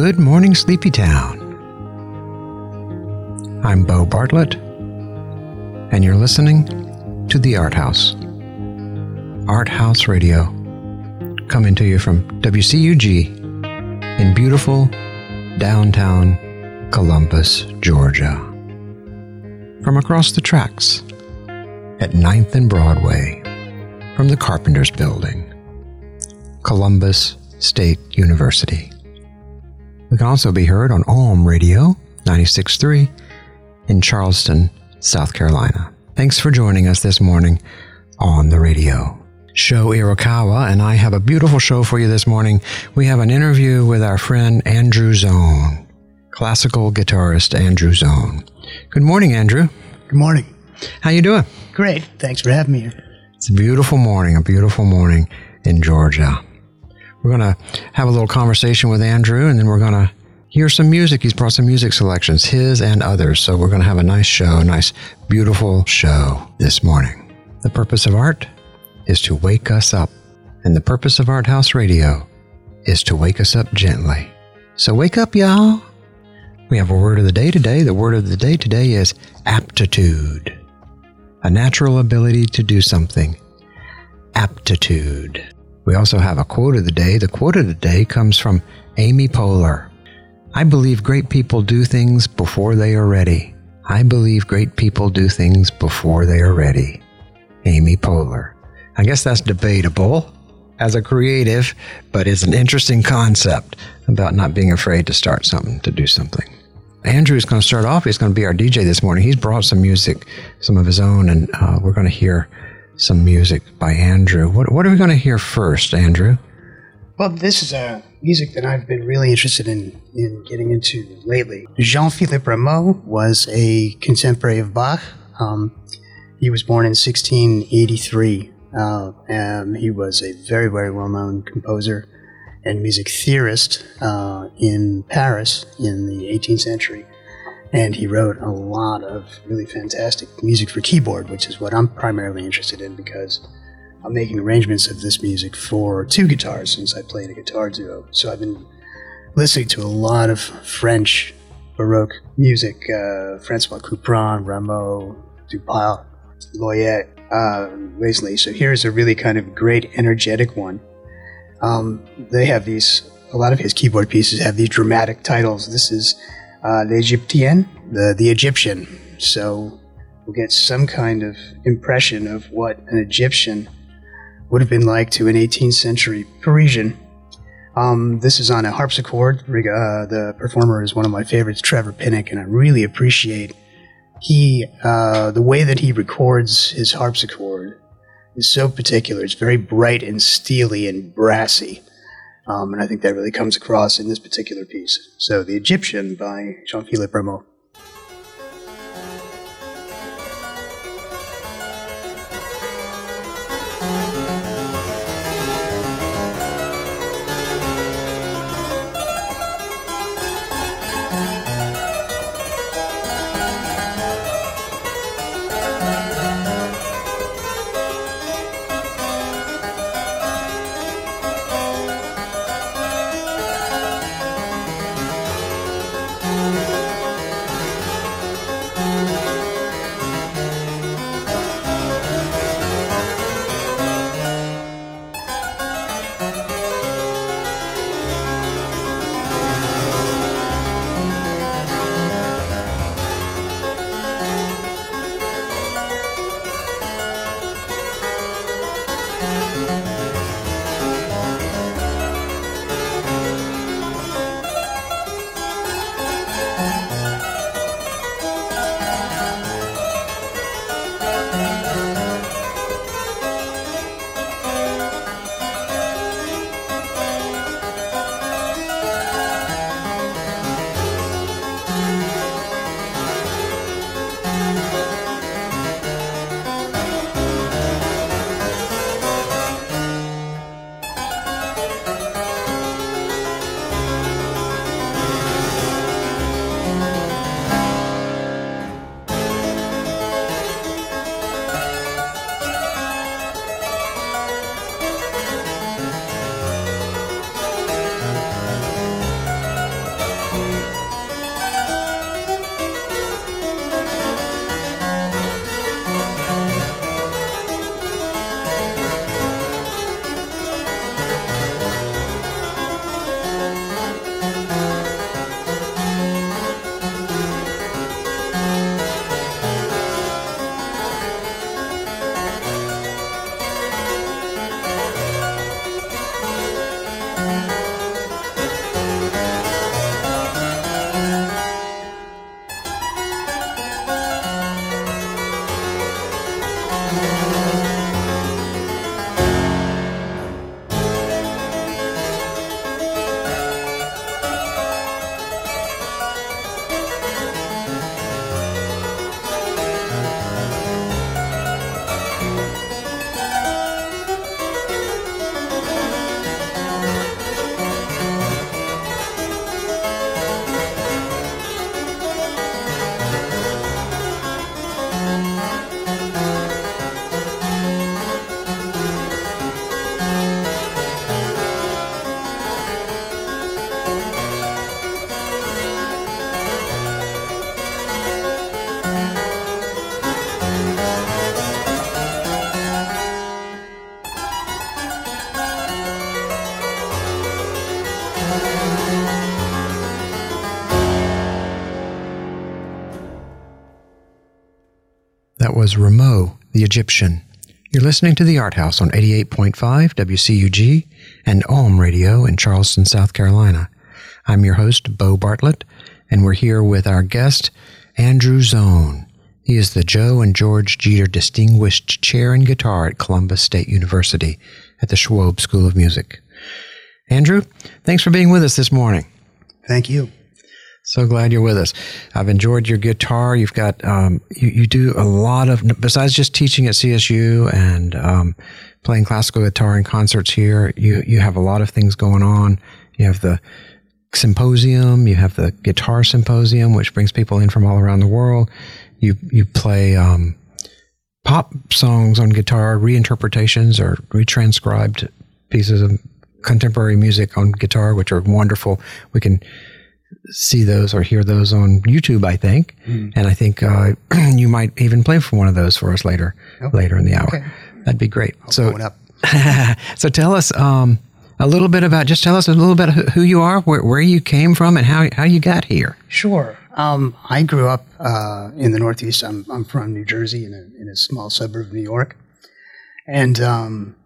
Good Morning Sleepy Town. I'm Bo Bartlett, and you're listening to The Art House. Art House Radio, coming to you from WCUG in beautiful downtown Columbus, Georgia. From across the tracks at 9th and Broadway, from the Carpenters Building, Columbus State University. We can also be heard on Ohm Radio 96.3 in Charleston, South Carolina. Thanks for joining us this morning on the radio. Show Irokawa and I have a beautiful show for you this morning. We have an interview with our friend Andrew Zohn, classical guitarist Andrew Zohn. Good morning, Andrew. Good morning. How you doing? Great. Thanks for having me here. It's a beautiful morning, a beautiful morning in Georgia. We're going to have a little conversation with Andrew, and then we're going to hear some music. He's brought some music selections, his and others. So we're going to have a nice show, a nice, beautiful show this morning. The purpose of art is to wake us up, and the purpose of Art House Radio is to wake us up gently. So wake up, y'all. We have a word of the day today. The word of the day today is aptitude, a natural ability to do something. Aptitude. We also have a quote of the day. The quote of the day comes from Amy Poehler. I believe great people do things before they are ready. I believe great people do things before they are ready. Amy Poehler. I guess that's debatable as a creative, but it's an interesting concept about not being afraid to start something, to do something. Andrew is going to start off. He's going to be our DJ this morning. He's brought some music, some of his own, and uh, we're going to hear some music by Andrew. What, what are we going to hear first, Andrew? Well, this is a music that I've been really interested in, in getting into lately. Jean Philippe Rameau was a contemporary of Bach. Um, he was born in 1683. Uh, and he was a very, very well known composer and music theorist uh, in Paris in the 18th century and he wrote a lot of really fantastic music for keyboard, which is what I'm primarily interested in because I'm making arrangements of this music for two guitars since I play in a guitar duo. So I've been listening to a lot of French Baroque music, uh, Francois Couperin, Rameau, Dupal, Loyet, uh. So here's a really kind of great, energetic one. Um, they have these, a lot of his keyboard pieces have these dramatic titles. This is uh, the, the Egyptian. So we'll get some kind of impression of what an Egyptian would have been like to an 18th century Parisian. Um, this is on a harpsichord. Uh, the performer is one of my favorites, Trevor Pinnock, and I really appreciate he uh, the way that he records his harpsichord is so particular. It's very bright and steely and brassy. Um, and I think that really comes across in this particular piece. So, The Egyptian by Jean Philippe Rameau. Was Rameau, the Egyptian. You're listening to the Art House on 88.5 WCUG and Ohm Radio in Charleston, South Carolina. I'm your host, Bo Bartlett, and we're here with our guest, Andrew Zohn. He is the Joe and George Jeter Distinguished Chair in Guitar at Columbus State University at the Schwob School of Music. Andrew, thanks for being with us this morning. Thank you. So glad you're with us. I've enjoyed your guitar. You've got um, you, you do a lot of besides just teaching at CSU and um, playing classical guitar in concerts here. You you have a lot of things going on. You have the symposium. You have the guitar symposium, which brings people in from all around the world. You you play um, pop songs on guitar, reinterpretations or retranscribed pieces of contemporary music on guitar, which are wonderful. We can see those or hear those on YouTube, I think. Mm. And I think uh, you might even play for one of those for us later, oh, later in the hour. Okay. That'd be great. I'll so, so tell us um, a little bit about, just tell us a little bit who you are, where, where you came from, and how, how you got here. Sure. Um, I grew up uh, in the Northeast. I'm, I'm from New Jersey in a, in a small suburb of New York. And um,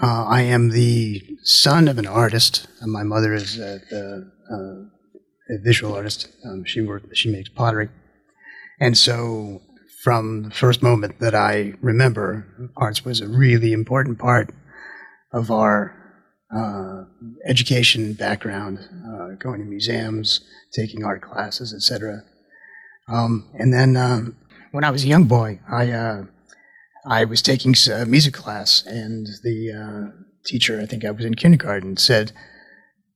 uh, I am the son of an artist. My mother is a, a, visual artist. Um, she worked, she makes pottery, and so from the first moment that I remember, arts was a really important part of our uh, education background, uh, going to museums, taking art classes, etc. Um, and then um, when I was a young boy, I uh, I was taking music class, and the uh, teacher, I think I was in kindergarten, said,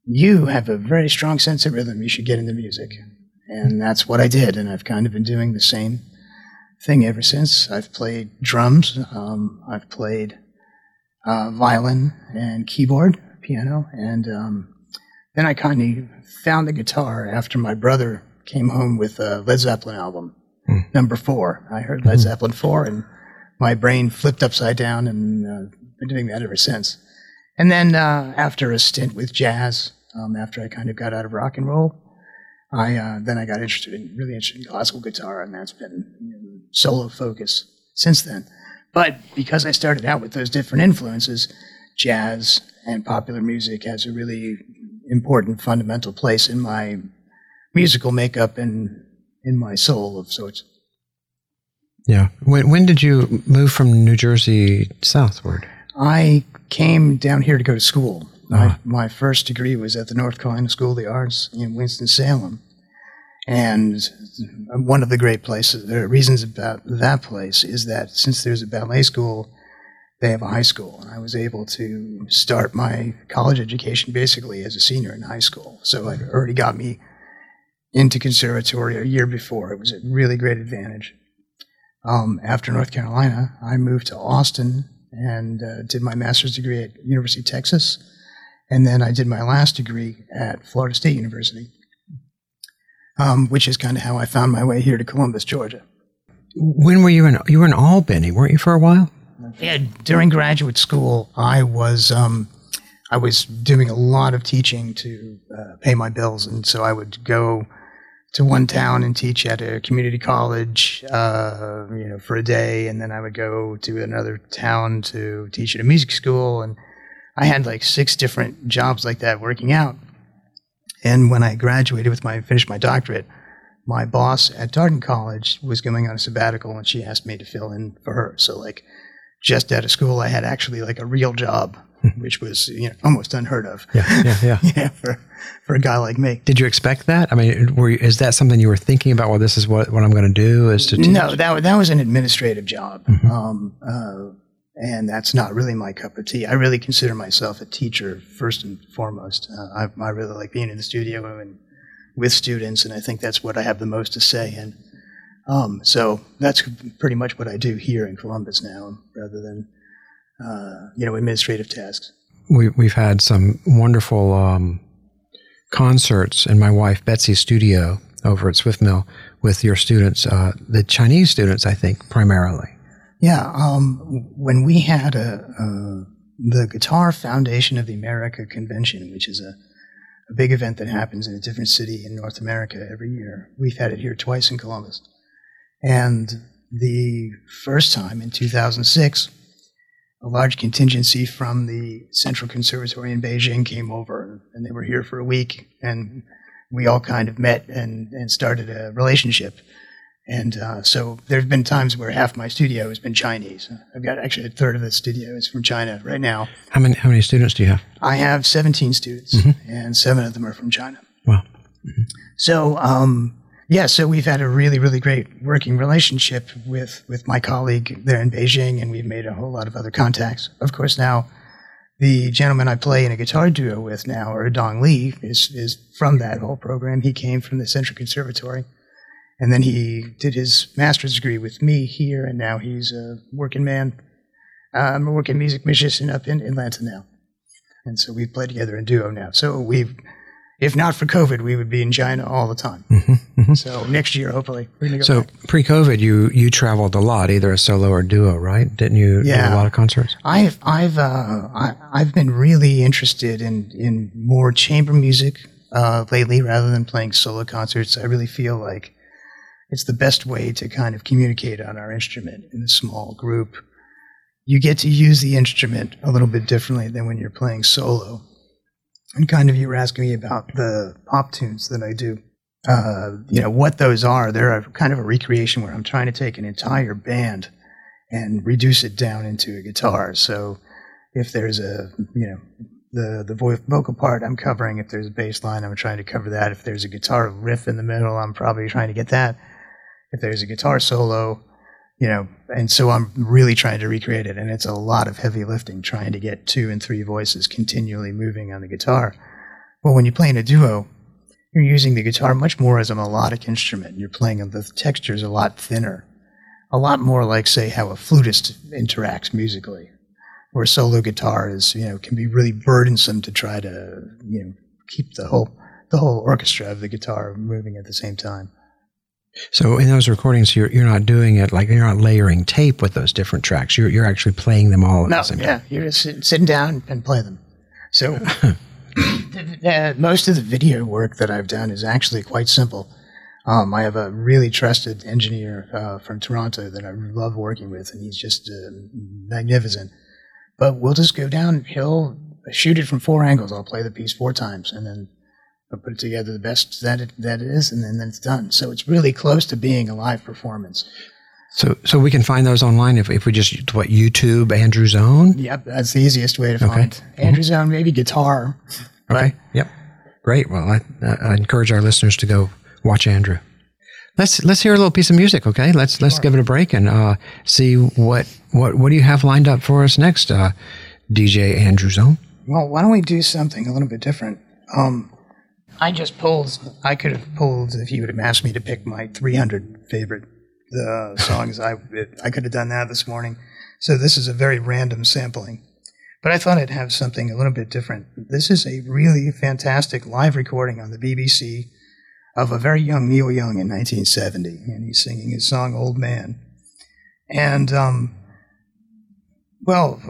"You have a very strong sense of rhythm. You should get into music." And that's what I did, and I've kind of been doing the same thing ever since. I've played drums, um, I've played uh, violin and keyboard, piano, and um, then I kind of found the guitar after my brother came home with a Led Zeppelin album, mm. number four. I heard Led mm. Zeppelin four, and my brain flipped upside down and uh, been doing that ever since. And then uh, after a stint with jazz, um, after I kind of got out of rock and roll, I uh, then I got interested in really interested in classical guitar, and that's been you know, solo focus since then. But because I started out with those different influences, jazz and popular music has a really important fundamental place in my musical makeup and in my soul of sorts. Yeah. When, when did you move from New Jersey southward? I came down here to go to school. Uh-huh. My, my first degree was at the North Carolina School of the Arts in Winston-Salem. And one of the great places, the reasons about that place is that since there's a ballet school, they have a high school. And I was able to start my college education basically as a senior in high school. So it already got me into conservatory a year before. It was a really great advantage. Um, after North Carolina, I moved to Austin and uh, did my master's degree at University of Texas, and then I did my last degree at Florida State University, um, which is kind of how I found my way here to Columbus, Georgia. When were you in? You were in Albany, weren't you, for a while? Yeah, during graduate school, I was um, I was doing a lot of teaching to uh, pay my bills, and so I would go to one town and teach at a community college, uh, you know, for a day, and then I would go to another town to teach at a music school, and I had like six different jobs like that working out. And when I graduated with my finished my doctorate, my boss at Darton College was going on a sabbatical, and she asked me to fill in for her. So like, just out of school, I had actually like a real job which was you know almost unheard of. Yeah, yeah, yeah. yeah, for for a guy like me. Did you expect that? I mean, were you, is that something you were thinking about? Well, this is what what I'm going to do is to teach? no that that was an administrative job, mm-hmm. um, uh, and that's not really my cup of tea. I really consider myself a teacher first and foremost. Uh, I, I really like being in the studio and with students, and I think that's what I have the most to say And Um, so that's pretty much what I do here in Columbus now, rather than uh, you know, administrative tasks. We, we've had some wonderful um, concerts in my wife Betsy's studio over at Swift Mill with your students, uh, the Chinese students, I think, primarily. Yeah. Um, when we had a, a, the Guitar Foundation of the America convention, which is a, a big event that happens in a different city in North America every year, we've had it here twice in Columbus. And the first time in 2006, a large contingency from the Central Conservatory in Beijing came over, and they were here for a week, and we all kind of met and, and started a relationship. And uh, so there have been times where half my studio has been Chinese. I've got actually a third of the studio is from China right now. How many how many students do you have? I have 17 students, mm-hmm. and seven of them are from China. Wow. Mm-hmm. So um, yeah, so we've had a really really great working relationship with with my colleague there in Beijing, and we've made a whole lot of other contacts. Of course, now the gentleman I play in a guitar duo with now, or Dong Li, is is from that whole program. He came from the Central Conservatory and then he did his master's degree with me here, and now he's a working man. I'm a working music musician up in Atlanta now. And so we play together in duo now. So we've, if not for COVID, we would be in China all the time. Mm-hmm, mm-hmm. So next year, hopefully, we're going to go. So pre COVID, you you traveled a lot, either a solo or duo, right? Didn't you yeah. do a lot of concerts? I've I've uh, I, have been really interested in in more chamber music uh, lately, rather than playing solo concerts. I really feel like it's the best way to kind of communicate on our instrument in a small group. You get to use the instrument a little bit differently than when you're playing solo. And kind of you were asking me about the pop tunes that I do. Uh, you know, what those are. They're a, kind of a recreation where I'm trying to take an entire band and reduce it down into a guitar. So if there's a, you know, the the vocal part I'm covering. If there's a bass line, I'm trying to cover that. If there's a guitar riff in the middle, I'm probably trying to get that if there's a guitar solo, you know, and so I'm really trying to recreate it. And it's a lot of heavy lifting trying to get two and three voices continually moving on the guitar. Well, when you play in a duo, you're using the guitar much more as a melodic instrument. You're playing the textures a lot thinner, a lot more like, say, how a flutist interacts musically, where solo guitar is, you know, can be really burdensome to try to, you know, keep the whole the whole orchestra of the guitar moving at the same time. So in those recordings, you're you're not doing it like you're not layering tape with those different tracks. You're you're actually playing them all. No, yeah, you're just sitting down and play them. So uh, most of the video work that I've done is actually quite simple. Um, I have a really trusted engineer uh, from Toronto that I love working with, and he's just uh, magnificent. But we'll just go down. He'll shoot it from four angles. I'll play the piece four times, and then but put it together the best that it, that it is, and then, then it's done. So it's really close to being a live performance. So, so we can find those online if, if we just what YouTube Andrew Zohn. Yep, that's the easiest way to okay. find Andrew mm-hmm. Zohn. Maybe guitar. Okay. Yep. Great. Well, I, I encourage our listeners to go watch Andrew. Let's let's hear a little piece of music, okay? Let's let's give it a break and uh, see what what what do you have lined up for us next, uh, DJ Andrew Zohn. Well, why don't we do something a little bit different? Um, I just pulled. I could have pulled if you would have asked me to pick my 300 favorite uh, songs. I I could have done that this morning. So this is a very random sampling, but I thought I'd have something a little bit different. This is a really fantastic live recording on the BBC of a very young Neil Young in 1970, and he's singing his song "Old Man." And um, well,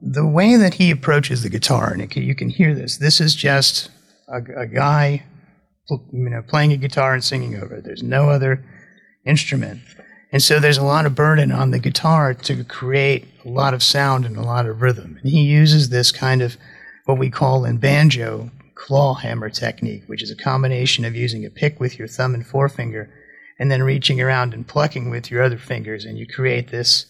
the way that he approaches the guitar, and it, you can hear this. This is just a, a guy, you know, playing a guitar and singing over it. There's no other instrument. And so there's a lot of burden on the guitar to create a lot of sound and a lot of rhythm. And he uses this kind of what we call in banjo claw hammer technique, which is a combination of using a pick with your thumb and forefinger and then reaching around and plucking with your other fingers and you create this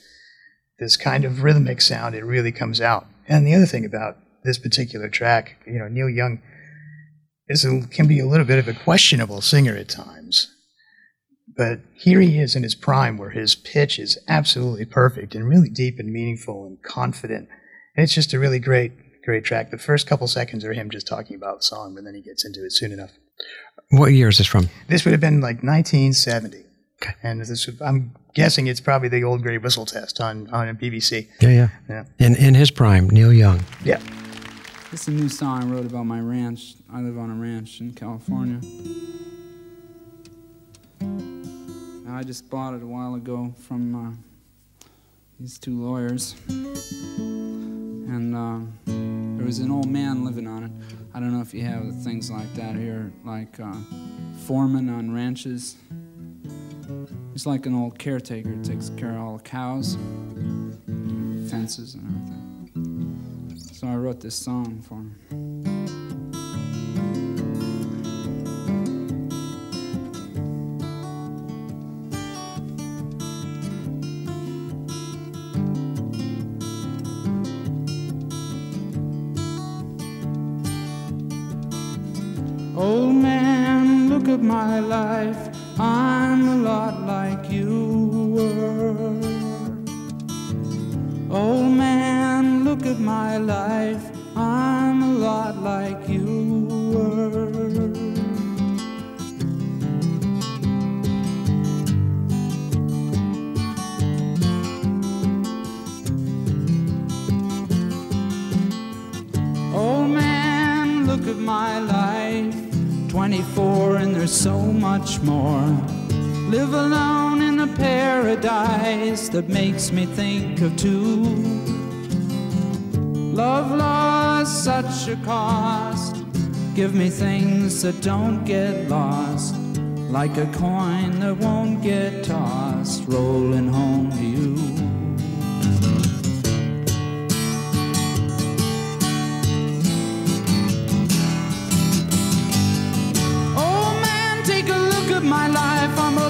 this kind of rhythmic sound. It really comes out. And the other thing about this particular track, you know, Neil Young is a, can be a little bit of a questionable singer at times. But here he is in his prime where his pitch is absolutely perfect and really deep and meaningful and confident. And it's just a really great, great track. The first couple seconds are him just talking about the song, but then he gets into it soon enough. What year is this from? This would have been like 1970. Okay. And this, I'm guessing it's probably the old Grey Whistle test on, on BBC. Yeah, yeah. Yeah. In, in his prime, Neil Young. Yeah. This is a new song I wrote about my ranch. I live on a ranch in California. I just bought it a while ago from uh, these two lawyers. And uh, there was an old man living on it. I don't know if you have things like that here, like uh, foreman on ranches. He's like an old caretaker. Takes care of all the cows, fences, and everything. So I wrote this song for him. Old man, look at my life. I'm my life. I'm a lot like you were. Old man, look at my life. 24 and there's so much more. Live alone in a paradise that makes me think of two. Love lost such a cost. Give me things that don't get lost. Like a coin that won't get tossed, rolling home to you. Oh man, take a look at my life. I'm a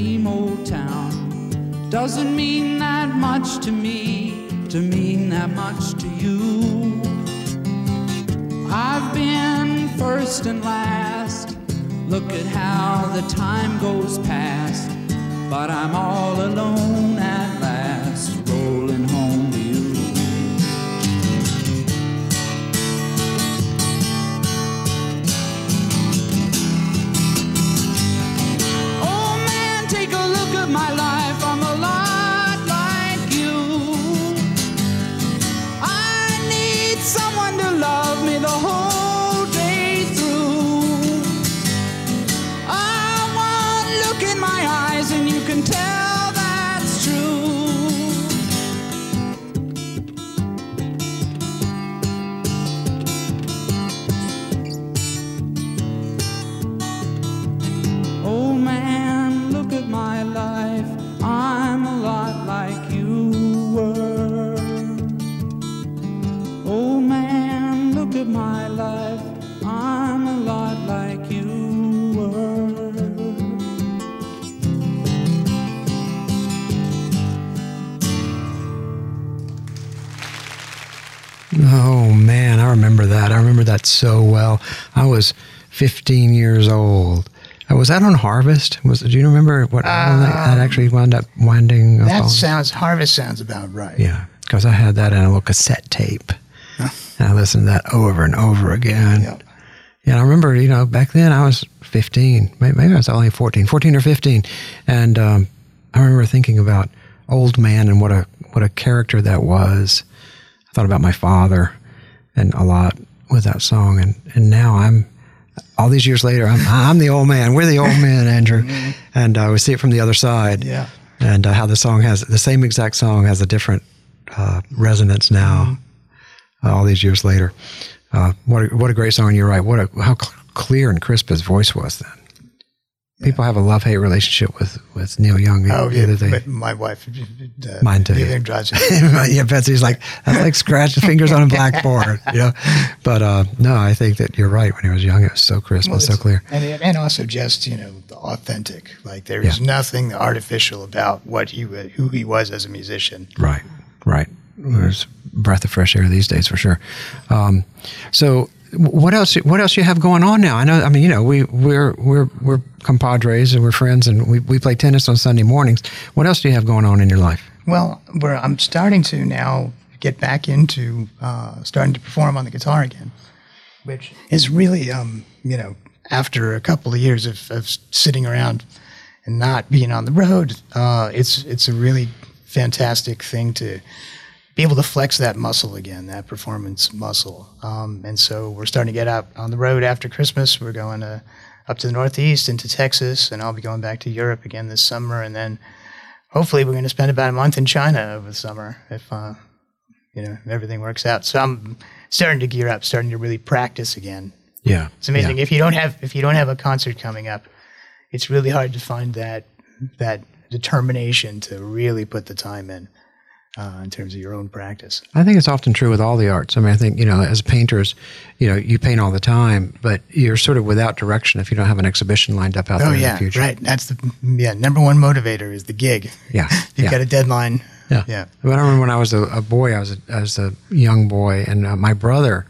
same old town. Doesn't mean that much to me, to mean that much to you. I've been first and last. Look at how the time goes past. But I'm all alone at so well. I was 15 years old. Uh, Was that on Harvest? Was do you remember what album that, actually wound up winding up That on? sounds Harvest sounds about right. Yeah, because I had that in a little cassette tape, and I listened to that over and over again. Yep. Yeah, I remember, you know, back then I was 15, may- maybe I was only 14, 14 or 15. And um, I remember thinking about Old Man and what a, what a character that was. I thought about my father and a lot with that song. And, and now I'm, all these years later, I'm, I'm the old man. We're the old man, Andrew. And uh, we see it from the other side. Yeah. And uh, how the song has, the same exact song has a different uh, resonance now, uh, all these years later. Uh, what a, what a great song! You're right. What a how cl- clear and crisp his voice was then. People have a love hate relationship with with Neil Young. Oh yeah, they- my wife, uh, Mine too. Everything drives me. yeah, Betsy's like that's like scratching fingers on a blackboard, you know. But uh, no, I think that you're right. When he was young, it was so crisp and so clear. and and also just you know the authentic. Like there is Yeah. nothing artificial about what he who he was as a musician. Right, right. There's breath of fresh air these days for sure. Um, so, what else? What else you have going on now? I know. I mean, you know, we we're we're we're compadres and we're friends, and we we play tennis on Sunday mornings. What else do you have going on in your life? Well, I'm starting to now get back into uh, starting to perform on the guitar again. which is really, um, you know, after a couple of years of, of sitting around and not being on the road, uh, it's it's a really fantastic thing to be able to flex that muscle again, that performance muscle. Um, and so we're starting to get out on the road after Christmas. We're going to, up to the Northeast into Texas, and I'll be going back to Europe again this summer. And then hopefully we're going to spend about a month in China over the summer if, uh, you know, everything works out. So I'm starting to gear up, starting to really practice again. Yeah. It's amazing. Yeah. If you don't have if you don't have a concert coming up, it's really hard to find that that determination to really put the time in uh, in terms of your own practice. I think it's often true with all the arts. I mean, I think, you know, as painters, you know, you paint all the time, but you're sort of without direction if you don't have an exhibition lined up out Oh there in yeah, the future. right. That's the yeah number one motivator is the gig. Yeah. You've yeah. got a deadline. Yeah. Yeah. But I remember when I was a, a boy, I was a, I was a young boy, and uh, my brother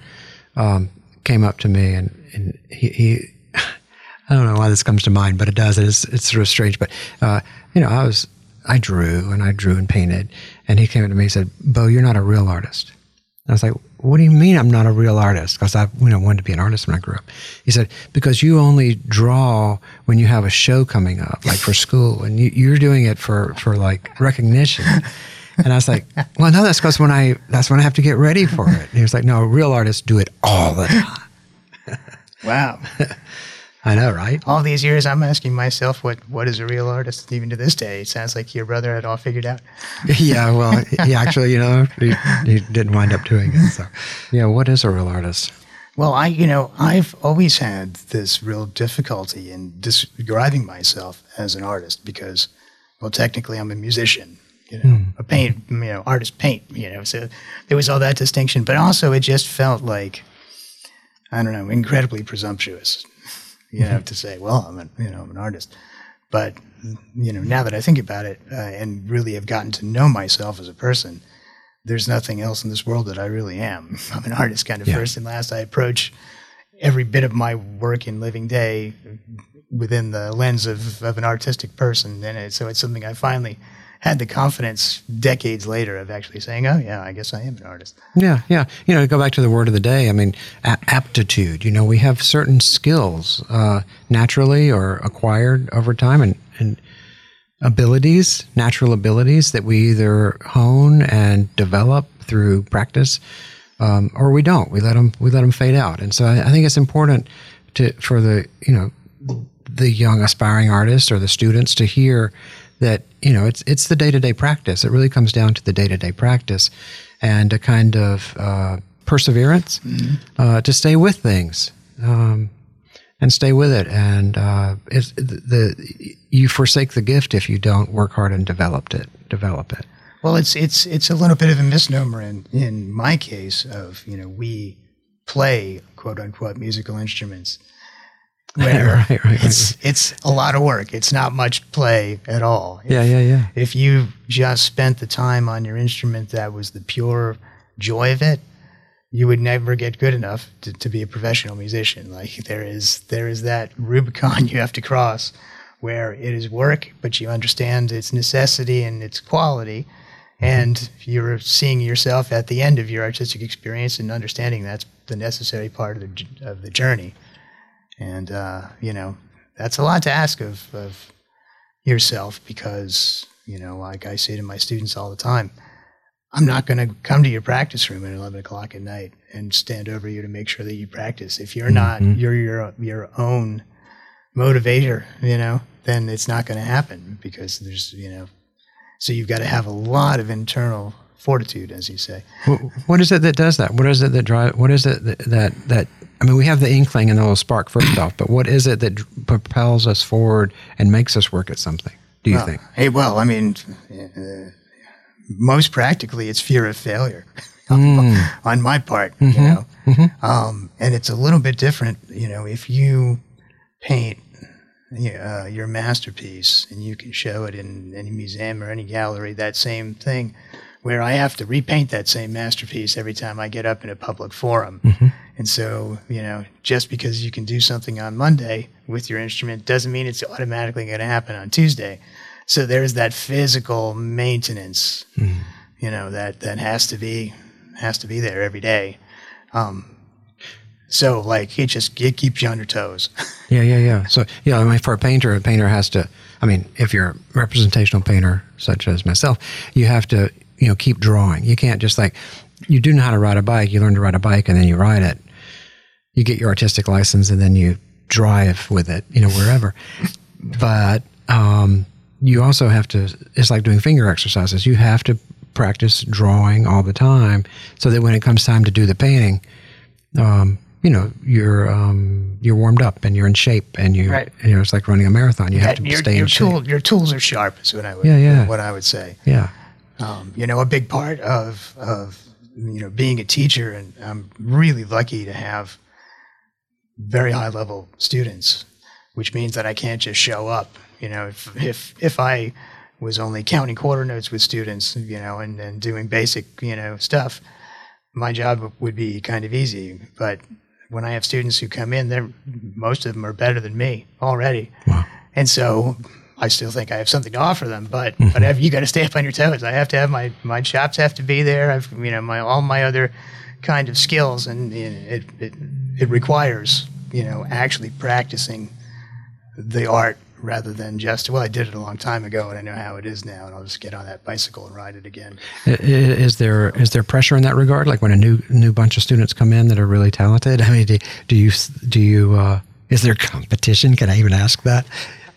um, came up to me, and, and he, he, I don't know why this comes to mind, but it does. It's, it's sort of strange. But, uh, you know, I was, I drew and I drew and painted, and he came up to me and said, Bo, you're not a real artist. I was like, what do you mean I'm not a real artist? Because I you know, wanted to be an artist when I grew up. He said, because you only draw when you have a show coming up, like for school, and you, you're doing it for, for like recognition. And I was like, well, no, that's because when I, that's when I have to get ready for it. And he was like, no, real artists do it all the time. Wow. I know, right? all these years, I'm asking myself, what what is a real artist? Even to this day, it sounds like your brother had all figured out. yeah, well, he actually, you know, he, he didn't wind up doing it. So, yeah, what is a real artist? Well, I, you know, I've always had this real difficulty in describing myself as an artist because, well, technically I'm a musician, you know, hmm. a paint, you know, artist paint, you know, so there was all that distinction, but also it just felt like, I don't know, incredibly presumptuous, you know, to say, well, I'm, a, you know, I'm an artist. But, you know, now that I think about it uh, and really have gotten to know myself as a person, there's nothing else in this world that I really am. I'm an artist kind of Yeah. first and last. I approach every bit of my work and living day within the lens of, of an artistic person. And it, so it's something I finally had the confidence decades later of actually saying, oh, yeah, I guess I am an artist. Yeah, yeah. You know, go back to the word of the day, I mean, a- aptitude. You know, we have certain skills uh, naturally or acquired over time and, and abilities, natural abilities that we either hone and develop through practice um, or we don't. We let them, we let them fade out. And so I, I think it's important to, for the, you know, the young aspiring artists or the students to hear that you know it's it's the day to day practice. It really comes down to the day to day practice and a kind of uh, perseverance uh, to stay with things um, and stay with it. And uh, it's the you forsake the gift if you don't work hard and develop it. Develop it. Well, it's it's it's a little bit of a misnomer in in my case of you know we play quote unquote musical instruments. Where Right, right, right. it's it's a lot of work. It's not much play at all. Yeah, yeah, yeah. If you just spent the time on your instrument that was the pure joy of it, you would never get good enough to, to be a professional musician. Like there is there is that Rubicon you have to cross where it is work, but you understand its necessity and its quality. Mm-hmm. And you're seeing yourself at the end of your artistic experience and understanding that's the necessary part of the, of the journey. And, uh, you know, that's a lot to ask of, of yourself because, you know, like I say to my students all the time, I'm not going to come to your practice room at 11 o'clock at night and stand over you to make sure that you practice. If you're not, you're your, your own motivator, you know, then it's not going to happen because there's, you know, so you've got to have a lot of internal fortitude, as you say. Wh- What is it that does that? What is it that drive? What is it that, that that? I mean, we have the inkling and the little spark first off, but what is it that propels us forward and makes us work at something? Do you Well, think? Hey, well, I mean, uh, most practically, it's fear of failure on my part, you know. Um, and it's a little bit different, you know, if you paint uh, your masterpiece and you can show it in any museum or any gallery, that same thing, where I have to repaint that same masterpiece every time I get up in a public forum. And so, you know, just because you can do something on Monday with your instrument doesn't mean it's automatically going to happen on Tuesday. So there's that physical maintenance, you know, that, that has to be has to be there every day. Um, So like it just it keeps you on your toes. Yeah, yeah, yeah. So yeah, I mean, for a painter, a painter has to. I mean, if you're a representational painter such as myself, you have to you know keep drawing. You can't just like you do know how to ride a bike. You learn to ride a bike and then you ride it. You get your artistic license and then you drive with it. You know wherever. but um, you also have to. It's like doing finger exercises. You have to practice drawing all the time so that when it comes time to do the painting. Um, you know you're um, you're warmed up and you're in shape and you Right. you know it's like running a marathon. You have to your, stay your in shape. your tools are sharp. Is what I would Yeah, yeah. what I would say. Yeah, Um, you know, a big part of of you know being a teacher, and I'm really lucky to have very high level students, which means that I can't just show up. You know, if if if I was only counting quarter notes with students, you know, and, and doing basic, you know, stuff, my job would be kind of easy. But when I have students who come in, they're most of them are better than me already. Wow. And so I still think I have something to offer them, but but have, you got to stay up on your toes. I have to have my my chops have to be there. I've you know my all my other kind of skills, and it it it requires you know actually practicing the art rather than just well I did it a long time ago and I know how it is now, and I'll just get on that bicycle and ride it again. Is there is there pressure in that regard? Like when a new new bunch of students come in that are really talented. I mean, do, do you do you uh, is there competition? Can I even ask that?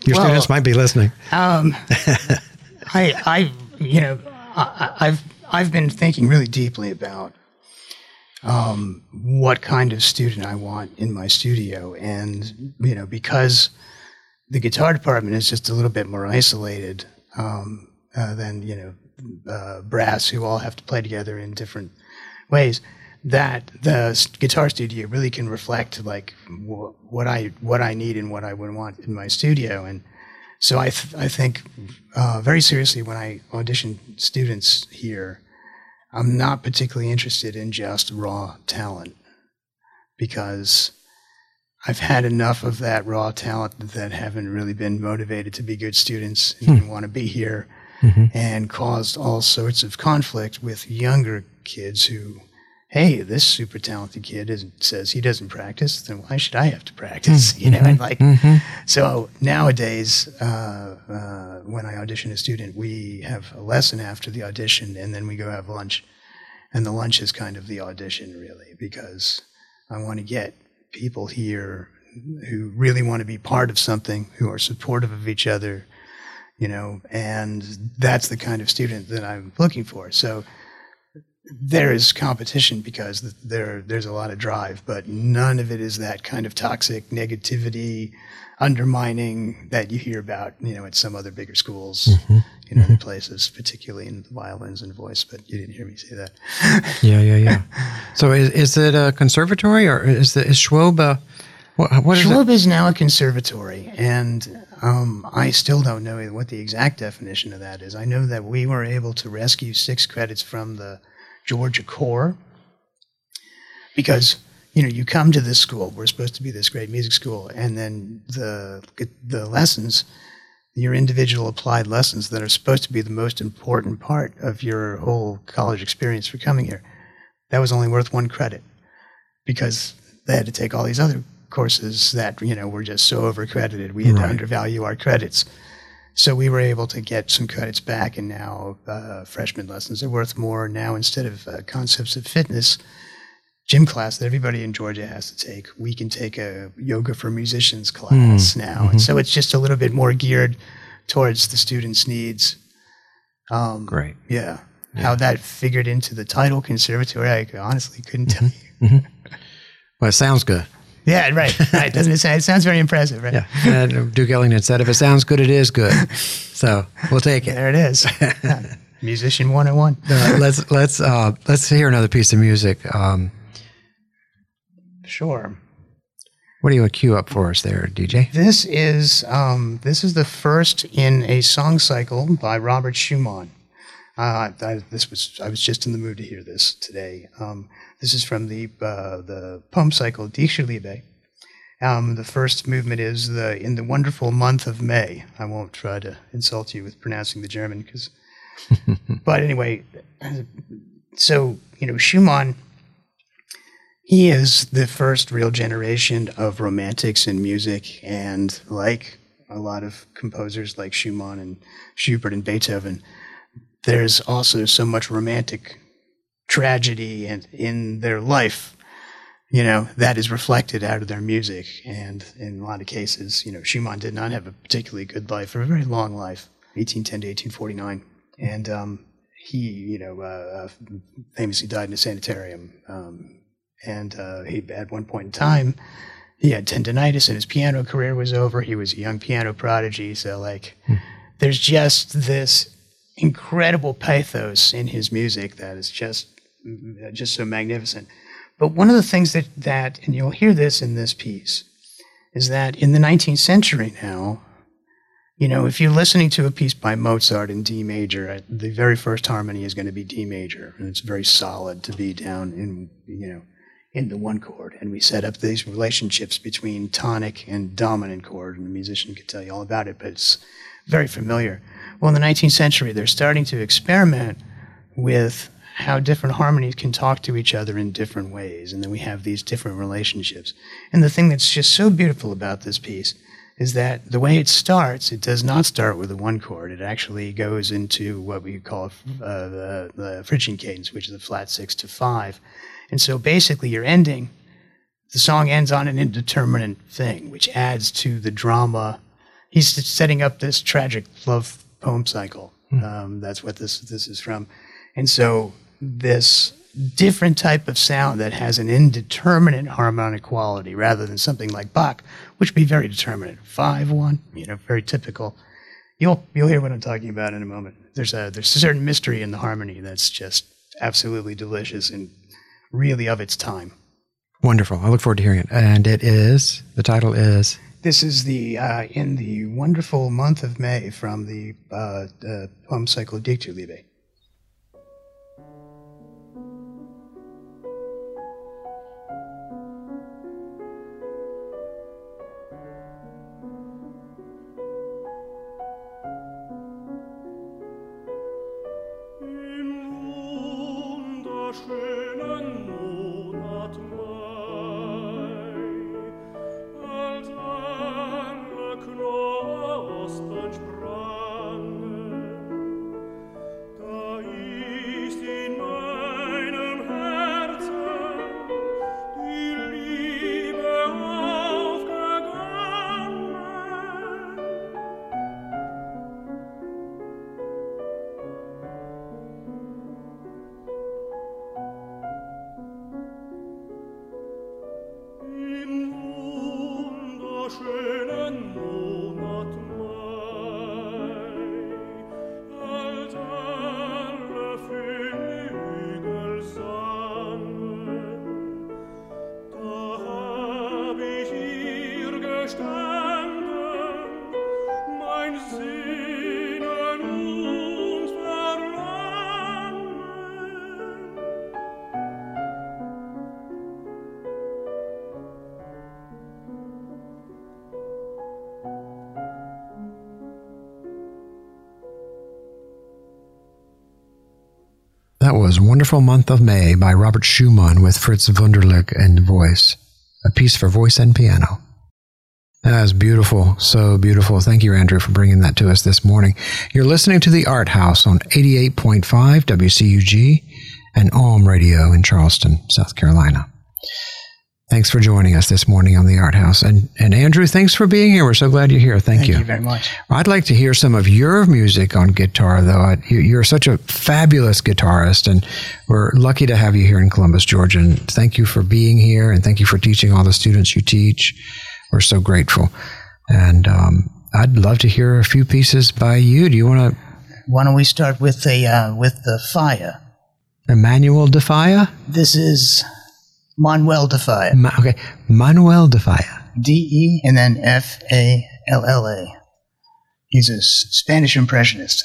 Your Well- students might be listening. Um, I, I, you know, I, I've I've been thinking really deeply about um, what kind of student I want in my studio, and you know, because the guitar department is just a little bit more isolated um, uh, than you know uh, brass, who all have to play together in different ways. That the guitar studio really can reflect like wh- what I what I need and what I would want in my studio, and so I th- I think uh, very seriously when I audition students here, I'm not particularly interested in just raw talent because I've had enough of that raw talent that haven't really been motivated to be good students and want to be here and caused all sorts of conflict with younger kids who, hey, this super talented kid isn't, says he doesn't practice, then why should I have to practice? You know, and like, so nowadays, uh, uh, when I audition a student, we have a lesson after the audition and then we go have lunch. And the lunch is kind of the audition, really, because I want to get people here who really want to be part of something, who are supportive of each other, you know, and that's the kind of student that I'm looking for. So there is competition because there there's a lot of drive, but none of it is that kind of toxic negativity, undermining that you hear about, you know, at some other bigger schools, in other places, particularly in the violins and voice. But you didn't hear me say that. Yeah, yeah, yeah. so is is it a conservatory or is the is Schwob? A, what, what is Schwob is now a conservatory, and um, I still don't know what the exact definition of that is. I know that we were able to rescue six credits from the Georgia core because you know you come to this school. We're supposed to be this great music school, and then the the lessons, your individual applied lessons that are supposed to be the most important part of your whole college experience for coming here, that was only worth one credit because they had to take all these other courses that you know were just so overcredited. We had to undervalue our credits. So we were able to get some credits back, and now uh, freshman lessons are worth more. Now instead of uh, concepts of fitness, gym class that everybody in Georgia has to take, we can take a yoga for musicians class now, and so it's just a little bit more geared towards the students' needs. Um, Great. yeah. How that figured into the title conservatory, I honestly couldn't tell you. Well, it sounds good. Yeah, right, right. Doesn't it sound? It sounds very impressive, right? Yeah. And Duke Ellington said, if it sounds good, it is good. So we'll take it. There it is. Musician 101. Uh, let's let's uh, let's hear another piece of music. Um, Sure. what do you want to cue up for us there, DJ? This is um, this is the first in a song cycle by Robert Schumann. Uh, I, this was I was just in the mood to hear this today. Um, this is from the uh, the poem cycle Dichterliebe. Um, the first movement is the in the wonderful month of May. I won't try to insult you with pronouncing the German because, but anyway, so you know Schumann he is the first real generation of romantics in music, and like a lot of composers like Schumann and Schubert and Beethoven, there's also so much romantic tragedy and in their life you know that is reflected out of their music. And in a lot of cases you know schumann did not have a particularly good life or a very long life 1810 to 1849 and um, he you know uh, uh, famously died in a sanitarium. Um, and uh, he at one point in time he had tendonitis and his piano career was over. He was a young piano prodigy. So like hmm. there's just this incredible pathos in his music that is just just so magnificent. But one of the things that, that, and you'll hear this in this piece, is that in the 19th century now, you know, if you're listening to a piece by Mozart in D major, uh, the very first harmony is going to be D major, and it's very solid to be down in, you know, in the one chord. And we set up these relationships between tonic and dominant chord, and the musician could tell you all about it, but it's very familiar. Well, in the 19th century, they're starting to experiment with how different harmonies can talk to each other in different ways, and then we have these different relationships. And the thing that's just so beautiful about this piece is that the way it starts, it does not start with a one chord. It actually goes into what we call uh, the, the Phrygian cadence, which is a flat six to five. And so basically, you're ending, the song ends on an indeterminate thing, which adds to the drama. He's setting up this tragic love poem cycle. Mm. Um, that's what this this is from. And so this different type of sound that has an indeterminate harmonic quality rather than something like Bach, which would be very determinate. Five one, you know, very typical. You'll you'll hear what I'm talking about in a moment. There's a there's a certain mystery in the harmony that's just absolutely delicious and really of its time. Wonderful. I look forward to hearing it. And it is the title is. This is the uh, in the wonderful month of May from the uh, uh, poem cycle was Wonderful Month of May by Robert Schumann with Fritz Wunderlich and voice, a piece for voice and piano. That is beautiful, so beautiful. Thank you, Andrew, for bringing that to us this morning. You're listening to the Art House on 88.5 WCUG and Ohm Radio in Charleston, South Carolina. Thanks for joining us this morning on the Art House. And, and Andrew, thanks for being here. We're so glad you're here. Thank, Thank you. you very much. I'd like to hear some of your music on guitar, though. You're such a fabulous guitarist, and we're lucky to have you here in Columbus, Georgia. And thank you for being here, and thank you for teaching all the students you teach. We're so grateful. And um, I'd love to hear a few pieces by you. Do you want to? Why don't we start with the uh, with the fire? Emmanuel de Falla? This is Manuel de Falla. Ma- okay, Manuel de Falla. D E and then F A L L A. He's a Spanish impressionist.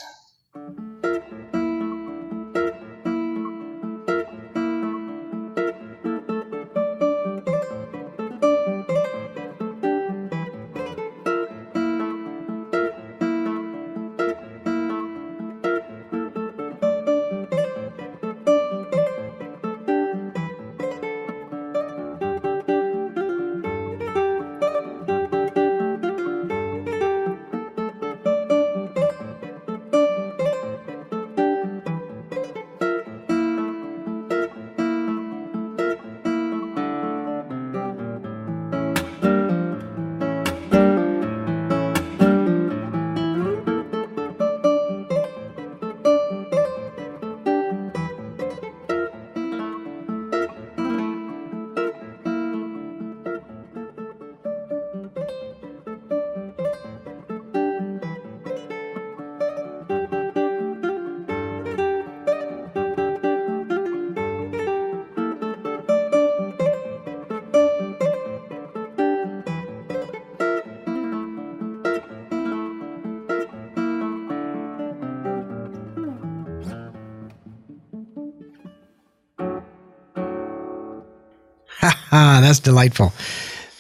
That's delightful.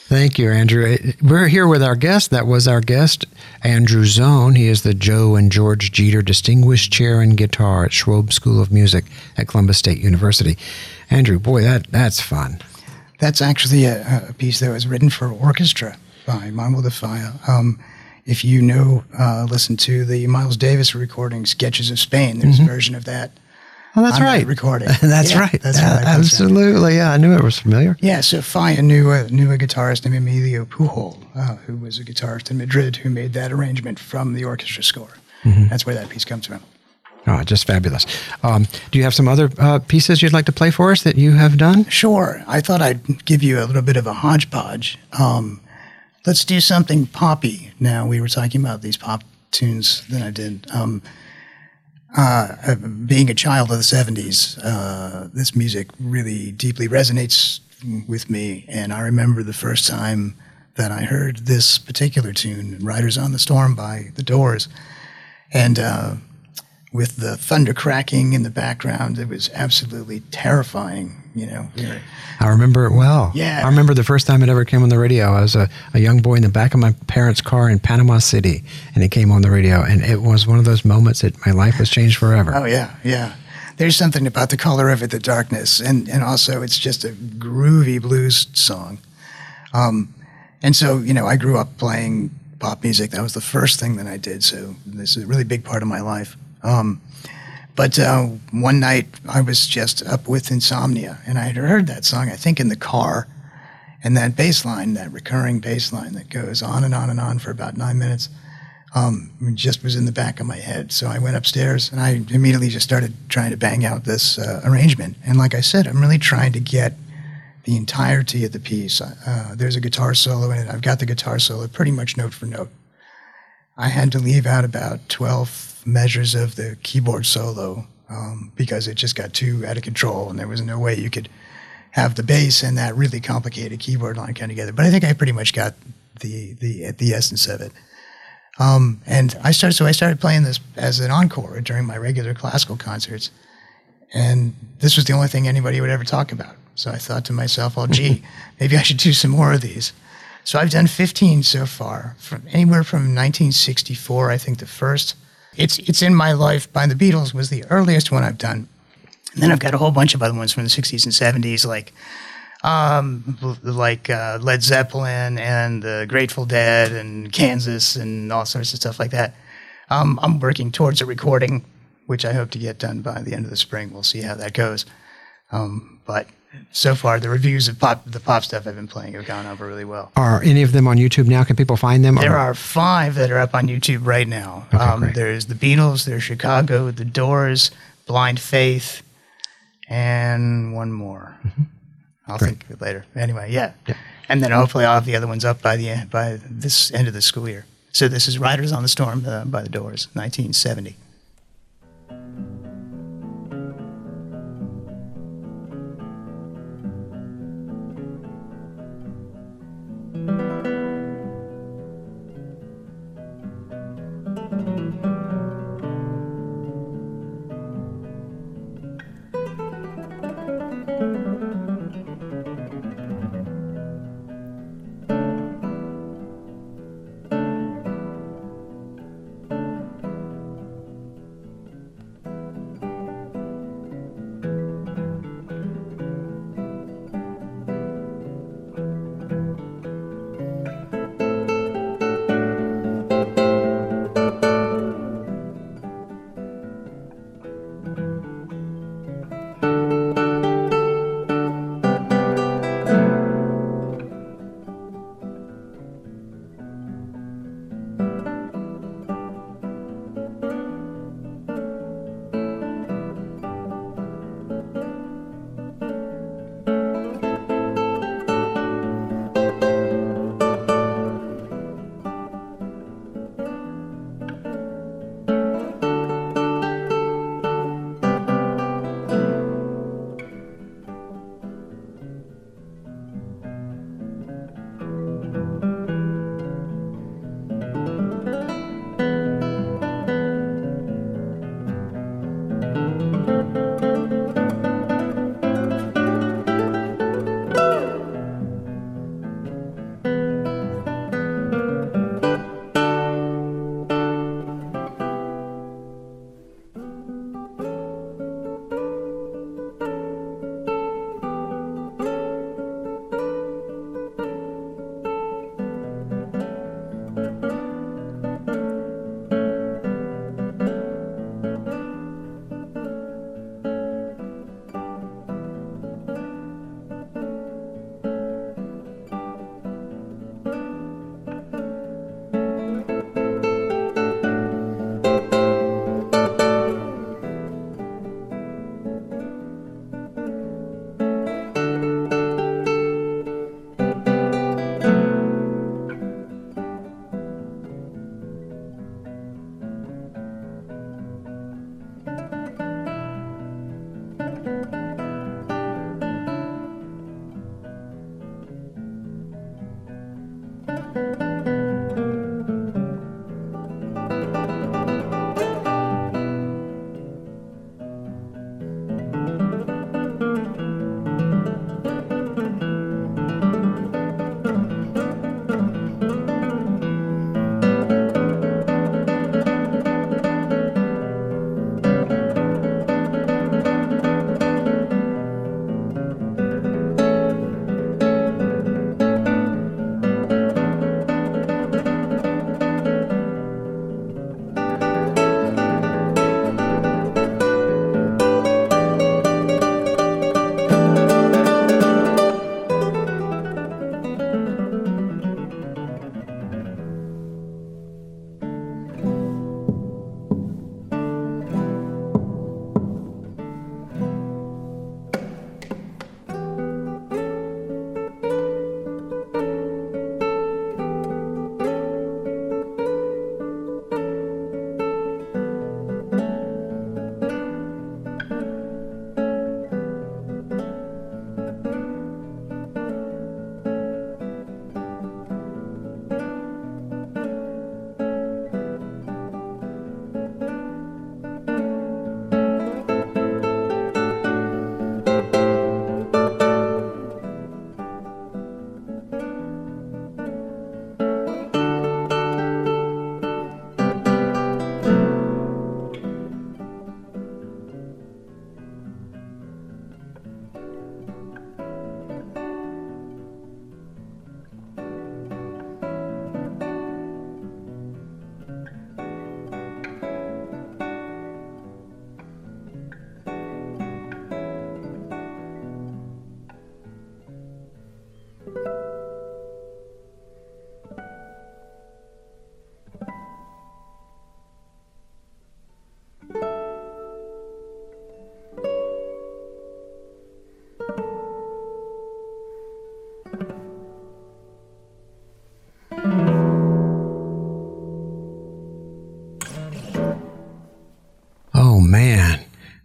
Thank you, Andrew. We're here with our guest. That was our guest, Andrew Zohn. He is the Joe and George Jeter Distinguished Chair in Guitar at Schwob School of Music at Columbus State University. Andrew, boy, that that's fun. That's actually a, a piece that was written for orchestra by Manuel de Falla. Um, if you know, uh, listen to the Miles Davis recording, Sketches of Spain, there's mm-hmm. a version of that Oh, that's right. recording. that's yeah, right. That's right. Absolutely. Yeah, I knew it was familiar. Yeah. So Falla knew a, knew a guitarist named Emilio Pujol, uh, who was a guitarist in Madrid, who made that arrangement from the orchestra score. Mm-hmm. That's where that piece comes from. Oh, just fabulous. Um, do you have some other uh, pieces you'd like to play for us that you have done? Sure. I thought I'd give you a little bit of a hodgepodge. Um, let's do something poppy. Now, we were talking about these pop tunes that I did. Um, uh, being a child of the 70s, uh, this music really deeply resonates with me. And I remember the first time that I heard this particular tune, Riders on the Storm by The Doors. And uh, with the thunder cracking in the background, it was absolutely terrifying. You know, I remember it well. Yeah, I remember the first time it ever came on the radio. I was a, a young boy in the back of my parents' car in Panama City, and it came on the radio, and it was one of those moments that my life was changed forever. Oh yeah, yeah. There's something about the color of it, the darkness, and and also it's just a groovy blues song. Um, and so you know, I grew up playing pop music. That was the first thing that I did. So this is a really big part of my life. Um, but uh, one night I was just up with insomnia, and I had heard that song, I think, in the car, and that bass line, that recurring bass line that goes on and on and on for about nine minutes, um, just was in the back of my head. So I went upstairs, and I immediately just started trying to bang out this uh, arrangement. And like I said, I'm really trying to get the entirety of the piece. Uh, there's a guitar solo in it. I've got the guitar solo pretty much note for note. I had to leave out about 12 measures of the keyboard solo um, because it just got too out of control, and there was no way you could have the bass and that really complicated keyboard line come together. But I think I pretty much got the the the essence of it. Um, and I started so I started playing this as an encore during my regular classical concerts, and this was the only thing anybody would ever talk about. So I thought to myself, "Well, gee, maybe I should do some more of these." So I've done 15 so far, from anywhere from 1964, I think the first it's it's in my life by the Beatles was the earliest one I've done. And then I've got a whole bunch of other ones from the 60s and 70s, like um, like uh, Led Zeppelin and the Grateful Dead and Kansas and all sorts of stuff like that. Um, I'm working towards a recording, which I hope to get done by the end of the spring. We'll see how that goes. Um, but so far the reviews of pop the pop stuff I've been playing have gone over really well. Are any of them on YouTube now? Can people find them? There are five that are up on YouTube right now. Okay, um, there's the Beatles, there's Chicago, The Doors, Blind Faith, and one more. Mm-hmm. I'll great. think of it later. Anyway, yeah. yeah. and then hopefully I'll have the other ones up by the by this end of the school year. So this is Riders on the Storm uh, by the Doors, 1970.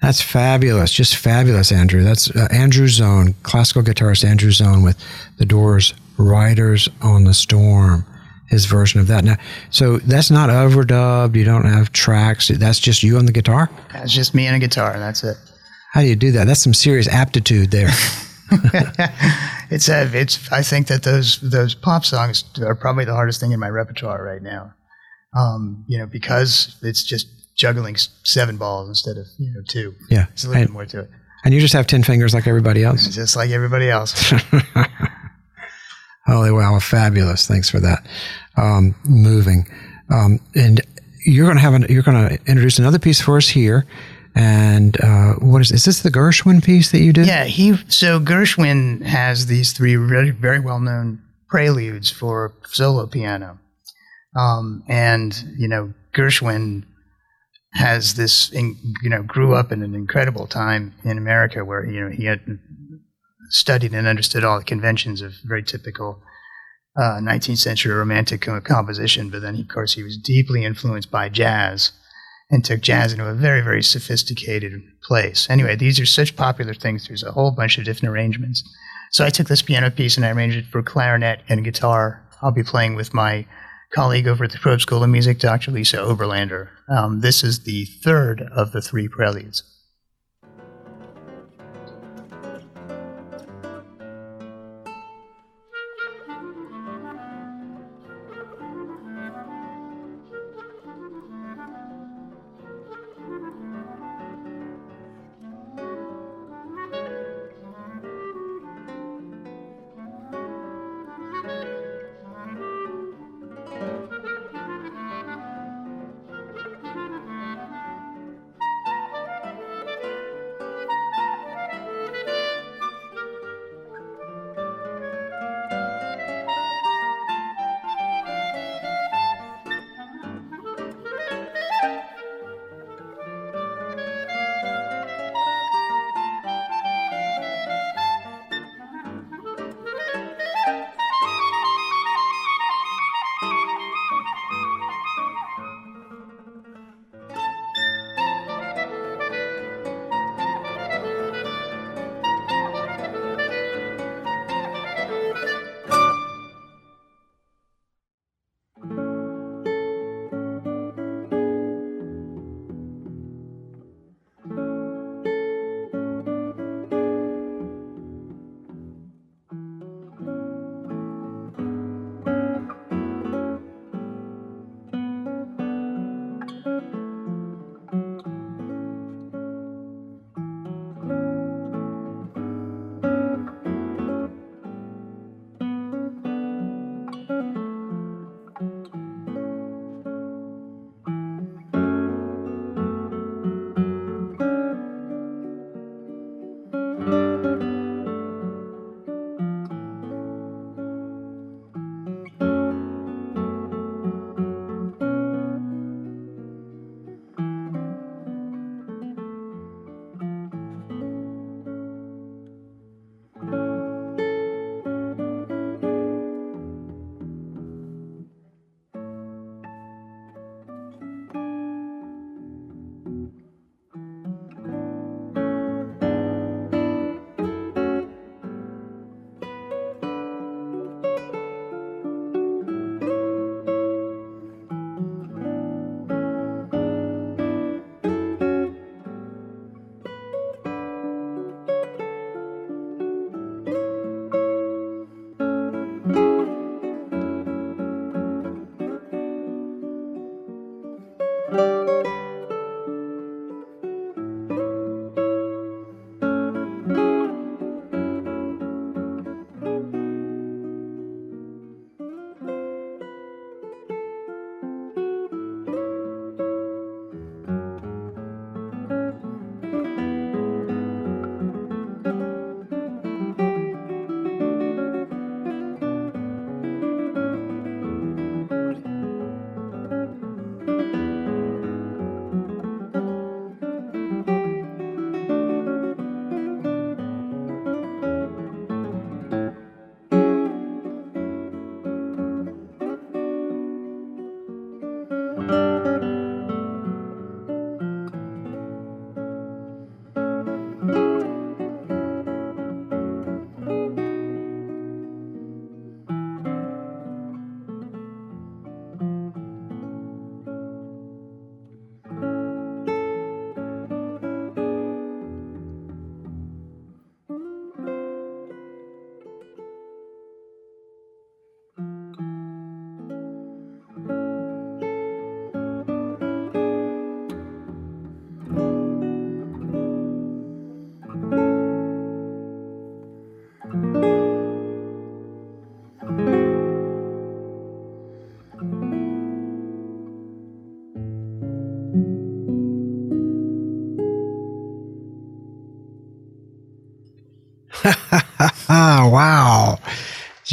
That's fabulous! Just fabulous, Andrew. That's uh, Andrew Zohn, classical guitarist Andrew Zohn with the Doors' "Riders on the Storm." His version of that. Now, so that's not overdubbed. You don't have tracks. That's just you on the guitar. That's just me and a guitar. That's it. How do you do that? That's some serious aptitude there. it's a, it's. I think that those those pop songs are probably the hardest thing in my repertoire right now. Um, you know, because it's just juggling seven balls instead of you know two. Yeah, it's a little and, bit more to it. And you just have ten fingers like everybody else. Just like everybody else. Holy wow, fabulous! Thanks for that. Um, moving, um, and you're going to have an, you're going to introduce another piece for us here. And uh, what is is this the Gershwin piece that you did? Yeah, he so Gershwin has these three very, very well known preludes for solo piano, um, and you know Gershwin has this you know grew up in an incredible time in America where you know he had studied and understood all the conventions of very typical uh, 19th century romantic composition, but then of course he was deeply influenced by jazz and took jazz into a very, very sophisticated place. Anyway, these are such popular things. There's a whole bunch of different arrangements. So I took this piano piece and I arranged it for clarinet and guitar. I'll be playing with my colleague over at the Schwob School of Music, Dr. Lisa Oberlander. Um, this is the third of the three preludes.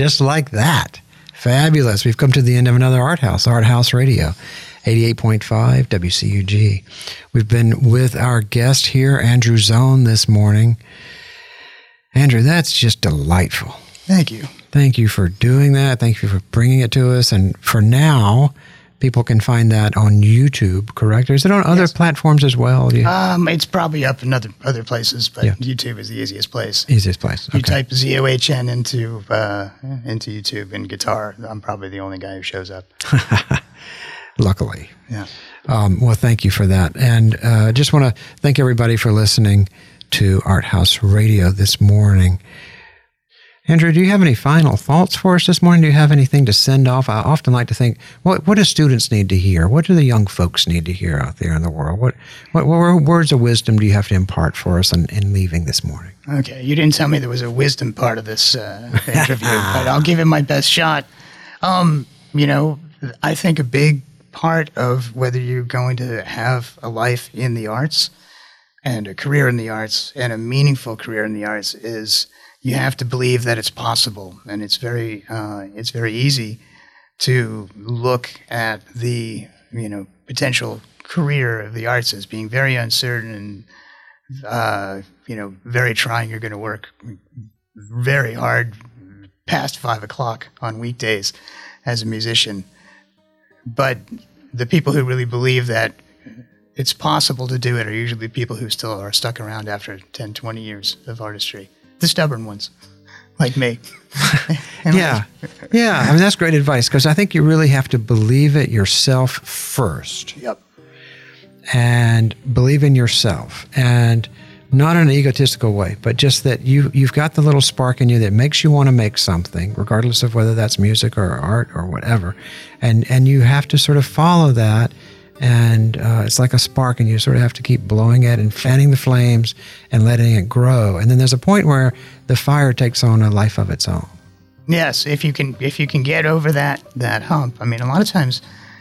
Just like that. Fabulous. We've come to the end of another Art House, Art House Radio, 88.5 WCUG. We've been with our guest here, Andrew Zohn, this morning. Andrew, that's just delightful. Thank you. Thank you for doing that. Thank you for bringing it to us. And for now, people can find that on YouTube, correct? Or is it on other Yes. platforms as well? You, Um, it's probably up in other other places, but Yeah. YouTube is the easiest place. easiest place. You type ZOHN into uh, into YouTube and guitar. I'm probably the only guy who shows up. Luckily. Yeah. Um, well, thank you for that. And uh, just want to thank everybody for listening to Art House Radio this morning. Andrew, do you have any final thoughts for us this morning? Do you have anything to send off? I often like to think, what, what do students need to hear? What do the young folks need to hear out there in the world? What, what, what words of wisdom do you have to impart for us in, in leaving this morning? Okay, you didn't tell me there was a wisdom part of this uh, interview, but I'll give it my best shot. Um, you know, I think a big part of whether you're going to have a life in the arts and a career in the arts and a meaningful career in the arts is you have to believe that it's possible, and it's very uh, it's very easy to look at the you know potential career of the arts as being very uncertain and uh, you know, very trying. You're going to work very hard past five o'clock on weekdays as a musician. But the people who really believe that it's possible to do it are usually people who still are stuck around after 10, 20 years of artistry. The stubborn ones, like me. Yeah. Yeah. I mean, that's great advice because I think you really have to believe it yourself first. Yep. and believe in yourself and not in an egotistical way but just that you you've got the little spark in you that makes you want to make something regardless of whether that's music or art or whatever and and you have to sort of follow that and uh, it's like a spark and you sort of have to keep blowing it and fanning the flames and letting it grow and then there's a point where the fire takes on a life of its own Yes, if you can if you can get over that that hump. I mean, a lot of times,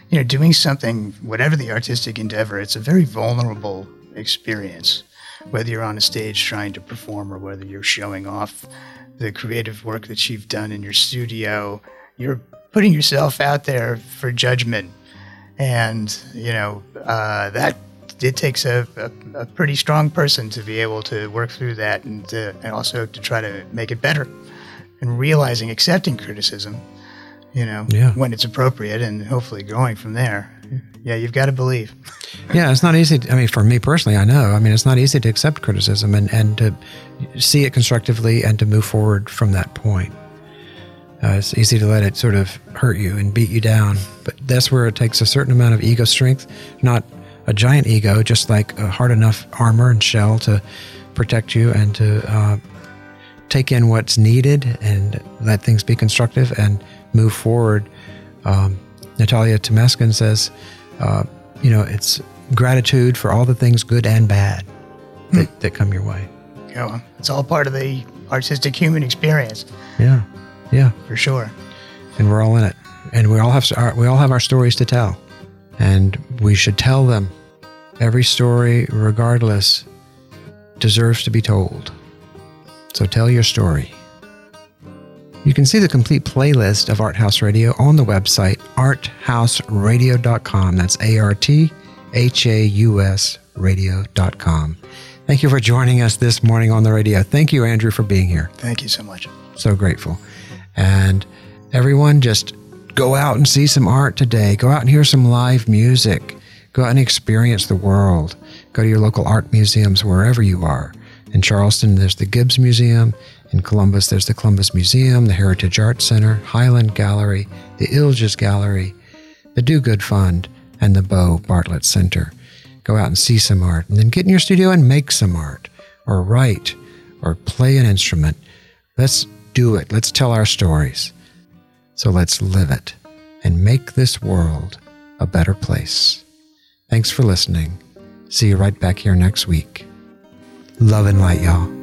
you know, doing something, whatever the artistic endeavor, it's a very vulnerable experience. Whether you're on a stage trying to perform or whether you're showing off the creative work that you've done in your studio, you're putting yourself out there for judgment, and you know uh, that it takes a, a, a pretty strong person to be able to work through that and, to, and also to try to make it better and realizing accepting criticism you know Yeah. when it's appropriate and hopefully going from there yeah you've got to believe Yeah, it's not easy. I mean, for me personally, I know. I mean, it's not easy to accept criticism and, and to see it constructively and to move forward from that point. Uh, it's easy to let it sort of hurt you and beat you down, but that's where it takes a certain amount of ego strength, not a giant ego, just like a hard enough armor and shell to protect you and to uh, take in what's needed and let things be constructive and move forward. Um, Natalia Temeskin says, uh, you know, it's gratitude for all the things good and bad that, that come your way. you know it's all part of the artistic human experience Yeah, yeah, for sure and we're all in it, and we all have our, we all have our stories to tell, and we should tell them. Every story, regardless, deserves to be told. So tell your story. You can see the complete playlist of Art House Radio on the website arthouseradio.com. That's A R T H A U S radio.com. Thank you for joining us this morning on the radio. Thank you, Andrew, for being here. thank you so much So grateful. And everyone, just go out and see some art today. Go out and hear some live music. Go out and experience the world. Go to your local art museums wherever you are. In Charleston, there's the Gibbs Museum. In Columbus, there's the Columbus Museum, the Heritage Art Center, Highland Gallery, the Illges Gallery, the Do Good Fund, and the Bo Bartlett Center. Go out and see some art, and then get in your studio and make some art, or write, or play an instrument. Let's do it. Let's tell our stories. So let's live it and make this world a better place. Thanks for listening. See you right back here next week. Love and light, y'all.